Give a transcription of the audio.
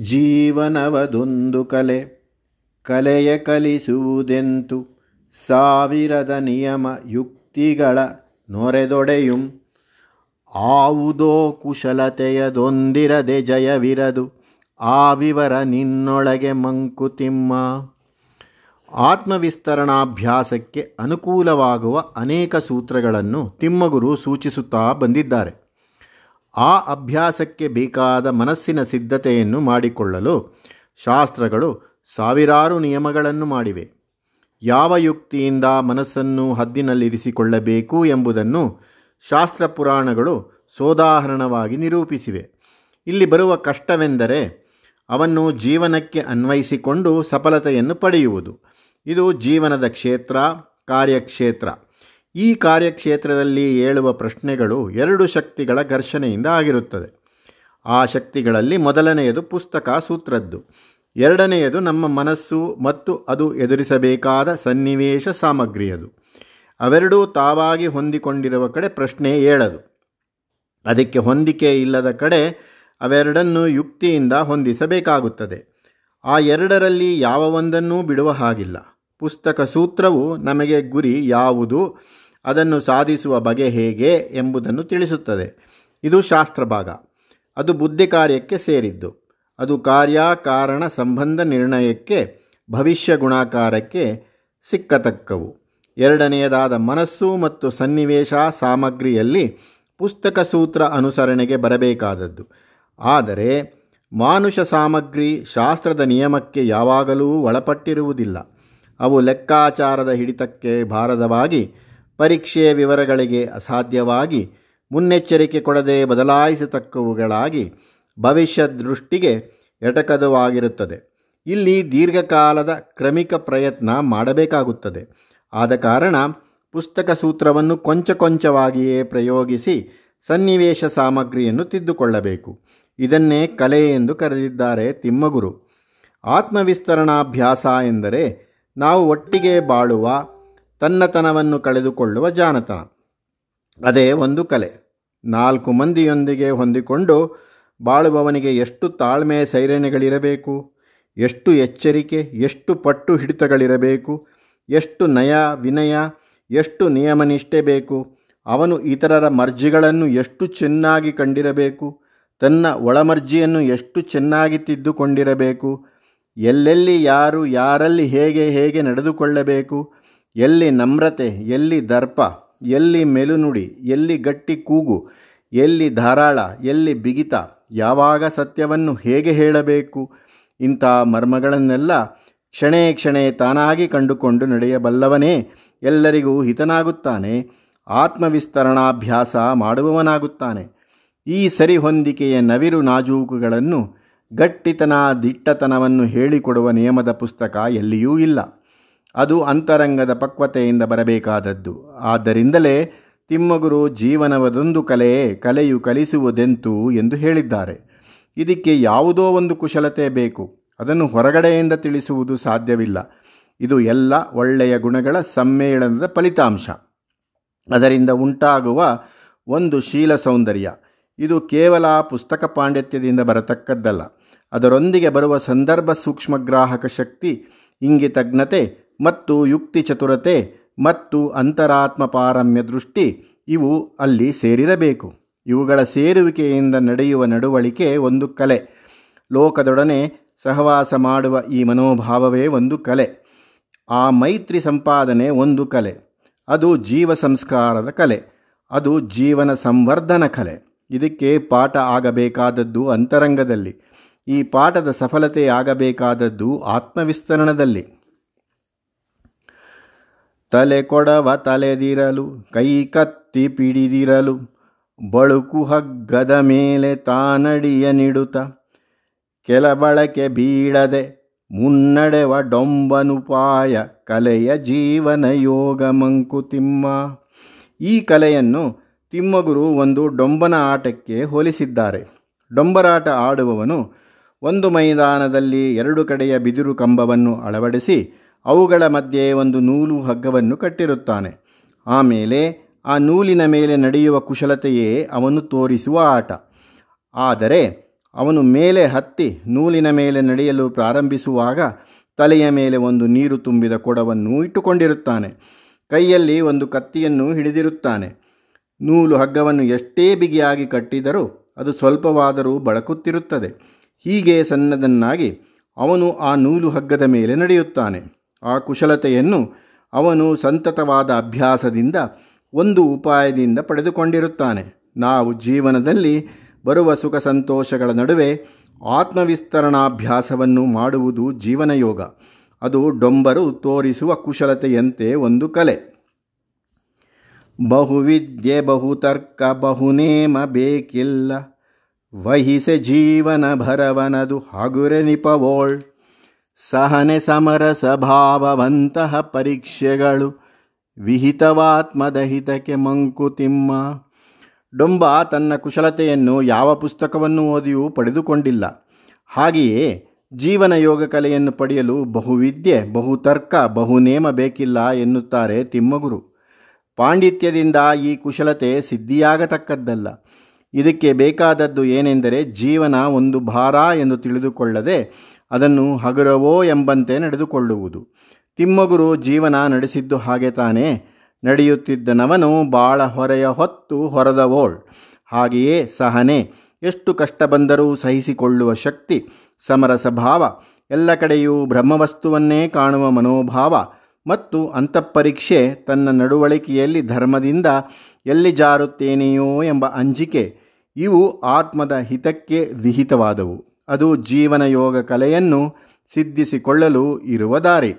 ಜೀವನವದೊಂದು ಕಲೆ. ಕಲೆಯ ಕಲಿಸುವುದೆಂತು ಸಾವಿರದ ನಿಯಮ ಯುಕ್ತಿಗಳ ನೊರೆದೊಡೆಯುಂ. ಆವುದೋ ಕುಶಲತೆಯದೊಂದಿರದೆ ಜಯವಿರದು. ಆ ವಿವರ ನಿನ್ನೊಳಗೆ ಮಂಕುತಿಮ್ಮ. ಆತ್ಮವಿಸ್ತರಣಾಭ್ಯಾಸಕ್ಕೆ ಅನುಕೂಲವಾಗುವ ಅನೇಕ ಸೂತ್ರಗಳನ್ನು ತಿಮ್ಮಗುರು ಸೂಚಿಸುತ್ತಾ ಬಂದಿದ್ದಾರೆ. ಆ ಅಭ್ಯಾಸಕ್ಕೆ ಬೇಕಾದ ಮನಸ್ಸಿನ ಸಿದ್ಧತೆಯನ್ನು ಮಾಡಿಕೊಳ್ಳಲು ಶಾಸ್ತ್ರಗಳು ಸಾವಿರಾರು ನಿಯಮಗಳನ್ನು ಮಾಡಿವೆ. ಯಾವ ಯುಕ್ತಿಯಿಂದ ಮನಸ್ಸನ್ನು ಹದ್ದಿನಲ್ಲಿರಿಸಿಕೊಳ್ಳಬೇಕು ಎಂಬುದನ್ನು ಶಾಸ್ತ್ರ ಪುರಾಣಗಳು ಸೋದಾಹರಣವಾಗಿ ನಿರೂಪಿಸಿವೆ. ಇಲ್ಲಿ ಬರುವ ಕಷ್ಟವೆಂದರೆ ಅವನ್ನು ಜೀವನಕ್ಕೆ ಅನ್ವಯಿಸಿಕೊಂಡು ಸಫಲತೆಯನ್ನು ಪಡೆಯುವುದು. ಇದು ಜೀವನದ ಕ್ಷೇತ್ರ, ಕಾರ್ಯಕ್ಷೇತ್ರ. ಈ ಕಾರ್ಯಕ್ಷೇತ್ರದಲ್ಲಿ ಏಳುವ ಪ್ರಶ್ನೆಗಳು ಎರಡು ಶಕ್ತಿಗಳ ಘರ್ಷಣೆಯಿಂದ ಆಗಿರುತ್ತದೆ. ಆ ಶಕ್ತಿಗಳಲ್ಲಿ ಮೊದಲನೆಯದು ಪುಸ್ತಕ ಸೂತ್ರದ್ದು. ಎರಡನೆಯದು ನಮ್ಮ ಮನಸ್ಸು ಮತ್ತು ಅದು ಎದುರಿಸಬೇಕಾದ ಸನ್ನಿವೇಶ ಸಾಮಗ್ರಿಯದು. ಅವೆರಡೂ ತಾವಾಗಿ ಹೊಂದಿಕೊಂಡಿರುವ ಕಡೆ ಪ್ರಶ್ನೆ ಏಳದು. ಅದಕ್ಕೆ ಹೊಂದಿಕೆ ಇಲ್ಲದ ಕಡೆ ಅವೆರಡನ್ನು ಯುಕ್ತಿಯಿಂದ ಹೊಂದಿಸಬೇಕಾಗುತ್ತದೆ. ಆ ಎರಡರಲ್ಲಿ ಯಾವ ಒಂದನ್ನೂ ಬಿಡುವ ಹಾಗಿಲ್ಲ. ಪುಸ್ತಕ ಸೂತ್ರವು ನಮಗೆ ಗುರಿ ಯಾವುದು? ಅದನ್ನು ಸಾಧಿಸುವ ಬಗೆ ಹೇಗೆ ಎಂಬುದನ್ನು ತಿಳಿಸುತ್ತದೆ. ಇದು ಶಾಸ್ತ್ರ ಭಾಗ ಅದು ಬುದ್ಧಿ ಕಾರ್ಯಕ್ಕೆ ಸೇರಿದ್ದು. ಅದು ಕಾರ್ಯ, ಕಾರಣ, ಸಂಬಂಧ ನಿರ್ಣಯಕ್ಕೆ, ಭವಿಷ್ಯ ಗುಣಾಕಾರಕ್ಕೆ ಸಿಕ್ಕತಕ್ಕವು. ಎರಡನೆಯದಾದ ಮನಸ್ಸು ಮತ್ತು ಸನ್ನಿವೇಶ ಸಾಮಗ್ರಿಯಲ್ಲಿ ಪುಸ್ತಕ ಸೂತ್ರ ಅನುಸರಣೆಗೆ ಬರಬೇಕಾದದ್ದು. ಆದರೆ ಮಾನುಷ ಸಾಮಗ್ರಿ ಶಾಸ್ತ್ರದ ನಿಯಮಕ್ಕೆ ಯಾವಾಗಲೂ ಒಳಪಟ್ಟಿರುವುದಿಲ್ಲ. ಅವು ಲೆಕ್ಕಾಚಾರದ ಹಿಡಿತಕ್ಕೆ ಭಾರದವಾಗಿ ಪರೀಕ್ಷೆಯ ವಿವರಗಳಿಗೆ ಅಸಾಧ್ಯವಾಗಿ ಮುನ್ನೆಚ್ಚರಿಕೆ ಕೊಡದೆ ಬದಲಾಯಿಸತಕ್ಕವುಗಳಾಗಿ ಭವಿಷ್ಯ ದೃಷ್ಟಿಗೆ ಎಟಕದವಾಗಿರುತ್ತದೆ. ಇಲ್ಲಿ ದೀರ್ಘಕಾಲದ ಕ್ರಮಿಕ ಪ್ರಯತ್ನ ಮಾಡಬೇಕಾಗುತ್ತದೆ. ಆದ ಕಾರಣ ಪುಸ್ತಕ ಸೂತ್ರವನ್ನು ಕೊಂಚ ಕೊಂಚವಾಗಿಯೇ ಪ್ರಯೋಗಿಸಿ ಸನ್ನಿವೇಶ ಸಾಮಗ್ರಿಯನ್ನು ತಿದ್ದುಕೊಳ್ಳಬೇಕು. ಇದನ್ನೇ ಕಲೆ ಎಂದು ಕರೆದಿದ್ದಾರೆ ತಿಮ್ಮಗುರು. ಆತ್ಮವಿಸ್ತರಣಾಭ್ಯಾಸ ಎಂದರೆ ನಾವು ಒಟ್ಟಿಗೆ ಬಾಳುವ ತನ್ನತನವನ್ನು ಕಳೆದುಕೊಳ್ಳುವ ಜಾಣತನ. ಅದೇ ಒಂದು ಕಲೆ. ನಾಲ್ಕು ಮಂದಿಯೊಂದಿಗೆ ಹೊಂದಿಕೊಂಡು ಬಾಳುವವನಿಗೆ ಎಷ್ಟು ತಾಳ್ಮೆ ಸೈರಣೆಗಳಿರಬೇಕು, ಎಷ್ಟು ಎಚ್ಚರಿಕೆ, ಎಷ್ಟು ಪಟ್ಟು ಹಿಡಿತಗಳಿರಬೇಕು, ಎಷ್ಟು ನಯ, ವಿನಯ, ಎಷ್ಟು ನಿಯಮನಿಷ್ಠೆ ಬೇಕು, ಅವನು ಇತರರ ಮರ್ಜಿಗಳನ್ನು ಎಷ್ಟು ಚೆನ್ನಾಗಿ ಕಂಡಿರಬೇಕು, ತನ್ನ ಒಳಮರ್ಜಿಯನ್ನು ಎಷ್ಟು ಚೆನ್ನಾಗಿ ತಿದ್ದುಕೊಂಡಿರಬೇಕು, ಎಲ್ಲೆಲ್ಲಿ, ಯಾರು, ಯಾರಲ್ಲಿ ಹೇಗೆ ಹೇಗೆ ನಡೆದುಕೊಳ್ಳಬೇಕು ಎಲ್ಲಿ ನಮ್ರತೆ, ಎಲ್ಲಿ ದರ್ಪ, ಎಲ್ಲಿ ಮೆಲುನುಡಿ, ಎಲ್ಲಿ ಗಟ್ಟಿ ಕೂಗು, ಎಲ್ಲಿ ಧಾರಾಳ, ಎಲ್ಲಿ ಬಿಗಿತ, ಯಾವಾಗ ಸತ್ಯವನ್ನು ಹೇಗೆ ಹೇಳಬೇಕು? ಇಂಥ ಮರ್ಮಗಳನ್ನೆಲ್ಲ ಕ್ಷಣೇ ಕ್ಷಣೇ ತಾನಾಗಿ ಕಂಡುಕೊಂಡು ನಡೆಯಬಲ್ಲವನೇ, ಎಲ್ಲರಿಗೂ ಹಿತನಾಗುತ್ತಾನೆ, ಆತ್ಮವಿಸ್ತರಣಾಭ್ಯಾಸ ಮಾಡುವವನಾಗುತ್ತಾನೆ. ಈ ಸರಿಹೊಂದಿಕೆಯ ನವಿರು ನಾಜೂಕುಗಳನ್ನು ಗಟ್ಟಿತನ ದಿಟ್ಟತನವನ್ನು ಹೇಳಿಕೊಡುವ ನಿಯಮದ ಪುಸ್ತಕ ಎಲ್ಲಿಯೂ ಇಲ್ಲ. ಅದು ಅಂತರಂಗದ ಪಕ್ವತೆಯಿಂದ ಬರಬೇಕಾದದ್ದು. ಆದ್ದರಿಂದಲೇ ತಿಮ್ಮಗುರು ಜೀವನವದೊಂದು ಕಲೆ ಕಲೆಯು ಕಲಿಸುವುದೆಂತು ಎಂದು ಹೇಳಿದ್ದಾರೆ. ಇದಕ್ಕೆ ಯಾವುದೋ ಒಂದು ಕುಶಲತೆ ಬೇಕು. ಅದನ್ನು ಹೊರಗಡೆಯಿಂದ ತಿಳಿಸುವುದು ಸಾಧ್ಯವಿಲ್ಲ. ಇದು ಎಲ್ಲ ಒಳ್ಳೆಯ ಗುಣಗಳ ಸಮ್ಮೇಳನದ ಫಲಿತಾಂಶ. ಅದರಿಂದ ಉಂಟಾಗುವ ಒಂದು ಶೀಲ ಸೌಂದರ್ಯ. ಇದು ಕೇವಲ ಪುಸ್ತಕ ಪಾಂಡಿತ್ಯದಿಂದ ಬರತಕ್ಕದ್ದಲ್ಲ. ಅದರೊಂದಿಗೆ ಬರುವ ಸಂದರ್ಭ ಸೂಕ್ಷ್ಮಗ್ರಾಹಕ ಶಕ್ತಿ, ಇಂಗಿತಜ್ಞತೆ ಮತ್ತು ಯುಕ್ತಿ ಚತುರತೆ ಮತ್ತು ಅಂತರಾತ್ಮ ಪಾರಮ್ಯ ದೃಷ್ಟಿ ಇವು ಅಲ್ಲಿ ಸೇರಿರಬೇಕು. ಇವುಗಳ ಸೇರುವಿಕೆಯಿಂದ ನಡೆಯುವ ನಡವಳಿಕೆ ಒಂದು ಕಲೆ. ಲೋಕದೊಡನೆ ಸಹವಾಸ ಮಾಡುವ ಈ ಮನೋಭಾವವೇ ಒಂದು ಕಲೆ. ಆ ಮೈತ್ರಿ ಸಂಪಾದನೆ ಒಂದು ಕಲೆ. ಅದು ಜೀವ ಸಂಸ್ಕಾರದ ಕಲೆ. ಅದು ಜೀವನ ಸಂವರ್ಧನ ಕಲೆ. ಇದಕ್ಕೆ ಪಾಠ ಆಗಬೇಕಾದದ್ದು ಅಂತರಂಗದಲ್ಲಿ. ಈ ಪಾಠದ ಸಫಲತೆ ಆಗಬೇಕಾದದ್ದು ಆತ್ಮವಿಸ್ತರಣದಲ್ಲಿ. ತಲೆ ಕೊಡವ ತಲೆದಿರಲು, ಕೈ ಕತ್ತಿ ಪಿಡಿದಿರಲು, ಬಳುಕು ಹಗ್ಗದ ಮೇಲೆ ತಾನಡಿಯ ನಿಡುತ, ಕೆಲ ಬಳಕೆ ಬೀಳದೆ ಮುನ್ನಡೆವ ಡೊಂಬನುಪಾಯ ಕಲೆಯ ಜೀವನ ಯೋಗ ಮಂಕುತಿಮ್ಮ ಈ ಕಲೆಯನ್ನು ತಿಮ್ಮಗುರು ಒಂದು ಡೊಂಬನ ಆಟಕ್ಕೆ ಹೋಲಿಸಿದ್ದಾರೆ. ಡೊಂಬರಾಟ ಆಡುವವನು ಒಂದು ಮೈದಾನದಲ್ಲಿ ಎರಡು ಕಡೆಯ ಬಿದಿರು ಕಂಬವನ್ನು ಅಳವಡಿಸಿ ಅವುಗಳ ಮಧ್ಯೆ ಒಂದು ನೂಲು ಹಗ್ಗವನ್ನು ಕಟ್ಟಿರುತ್ತಾನೆ. ಆಮೇಲೆ ಆ ನೂಲಿನ ಮೇಲೆ ನಡೆಯುವ ಕುಶಲತೆಯೇ ಅವನು ತೋರಿಸುವ ಆಟ. ಆದರೆ, ಅವನು ಮೇಲೆ ಹತ್ತಿ ನೂಲಿನ ಮೇಲೆ ನಡೆಯಲು ಪ್ರಾರಂಭಿಸುವಾಗ ತಲೆಯ ಮೇಲೆ ಒಂದು ನೀರು ತುಂಬಿದ ಕೊಡವನ್ನು ಇಟ್ಟುಕೊಂಡಿರುತ್ತಾನೆ. ಕೈಯಲ್ಲಿ ಒಂದು ಕತ್ತಿಯನ್ನು ಹಿಡಿದಿರುತ್ತಾನೆ. ನೂಲು ಹಗ್ಗವನ್ನು ಎಷ್ಟೇ ಬಿಗಿಯಾಗಿ ಕಟ್ಟಿದರೂ ಅದು ಸ್ವಲ್ಪವಾದರೂ ಬಳಕುತ್ತಿರುತ್ತದೆ. ಹೀಗೆ ಸಣ್ಣದನ್ನಾಗಿ ಅವನು ಆ ನೂಲು ಹಗ್ಗದ ಮೇಲೆ ನಡೆಯುತ್ತಾನೆ. ಆ ಕುಶಲತೆಯನ್ನು ಅವನು ಸಂತತವಾದ ಅಭ್ಯಾಸದಿಂದ ಒಂದು ಉಪಾಯದಿಂದ ಪಡೆದುಕೊಂಡಿರುತ್ತಾನೆ. ನಾವು ಜೀವನದಲ್ಲಿ ಬರುವ ಸುಖ ಸಂತೋಷಗಳ ನಡುವೆ ಆತ್ಮವಿಸ್ತರಣಾಭ್ಯಾಸವನ್ನು ಮಾಡುವುದು ಜೀವನಯೋಗ. ಅದು ಡೊಂಬರು ತೋರಿಸುವ ಕುಶಲತೆಯಂತೆ ಒಂದು ಕಲೆ. ಬಹುವಿದ್ಯೆ, ಬಹುತರ್ಕ, ಬಹುನೇಮ ಬೇಕಿಲ್ಲ. ವಹಿಸೆ ಜೀವನ ಭರವನದು, ಹಗುರೆ ನಿಪವೋಳ್. ಸಹನೆ ಸಮರಸ ಭಾವವಂತಹ ಪರೀಕ್ಷೆಗಳು. ವಿಹಿತವಾತ್ಮದ ಹಿತಕ್ಕೆ ಮಂಕುತಿಮ್ಮ ಡೊಂಬ ತನ್ನ ಕುಶಲತೆಯನ್ನು ಯಾವ ಪುಸ್ತಕವನ್ನು ಓದಿಯೂ ಪಡೆದುಕೊಂಡಿಲ್ಲ. ಹಾಗೆಯೇ ಜೀವನ ಯೋಗ ಕಲೆಯನ್ನು ಪಡೆಯಲು ಬಹುವಿದ್ಯೆ, ಬಹುತರ್ಕ, ಬಹುನೇಮ ಬೇಕಿಲ್ಲ ಎನ್ನುತ್ತಾರೆ ತಿಮ್ಮಗುರು. ಪಾಂಡಿತ್ಯದಿಂದ ಈ ಕುಶಲತೆ ಸಿದ್ಧಿಯಾಗತಕ್ಕದ್ದಲ್ಲ. ಇದಕ್ಕೆ ಬೇಕಾದದ್ದು ಏನೆಂದರೆ ಜೀವನ ಒಂದು ಭಾರ ಎಂದು ತಿಳಿದುಕೊಳ್ಳದೆ ಅದನ್ನು ಹಗುರವೋ ಎಂಬಂತೆ ನಡೆದುಕೊಳ್ಳುವುದು. ತಿಮ್ಮಗುರು ಜೀವನ ನಡೆಸಿದ್ದು ಹಾಗೆ ತಾನೇ. ನಡೆಯುತ್ತಿದ್ದನವನು ಬಾಳ ಹೊರೆಯ ಹೊತ್ತು ಹೊರದವೋಳ್. ಹಾಗೆಯೇ ಸಹನೆ. ಎಷ್ಟು ಕಷ್ಟ ಬಂದರೂ ಸಹಿಸಿಕೊಳ್ಳುವ ಶಕ್ತಿ, ಸಮರಸ ಭಾವ, ಎಲ್ಲ ಕಡೆಯೂ ಬ್ರಹ್ಮವಸ್ತುವನ್ನೇ ಕಾಣುವ ಮನೋಭಾವ ಮತ್ತು ಅಂತಃಪರೀಕ್ಷೆ ತನ್ನ ನಡವಳಿಕೆಯಲ್ಲಿ ಧರ್ಮದಿಂದ ಎಲ್ಲಿ ಜಾರುತ್ತೇನೆಯೋ ಎಂಬ ಅಂಜಿಕೆ ಇವು ಆತ್ಮದ ಹಿತಕ್ಕೆ ವಿಹಿತವಾದವು. ಅದು ಜೀವನ ಯೋಗ ಕಲೆಯನ್ನು ಸಿದ್ಧಿಸಿಕೊಳ್ಳಲು ಇರುವ ದಾರಿ.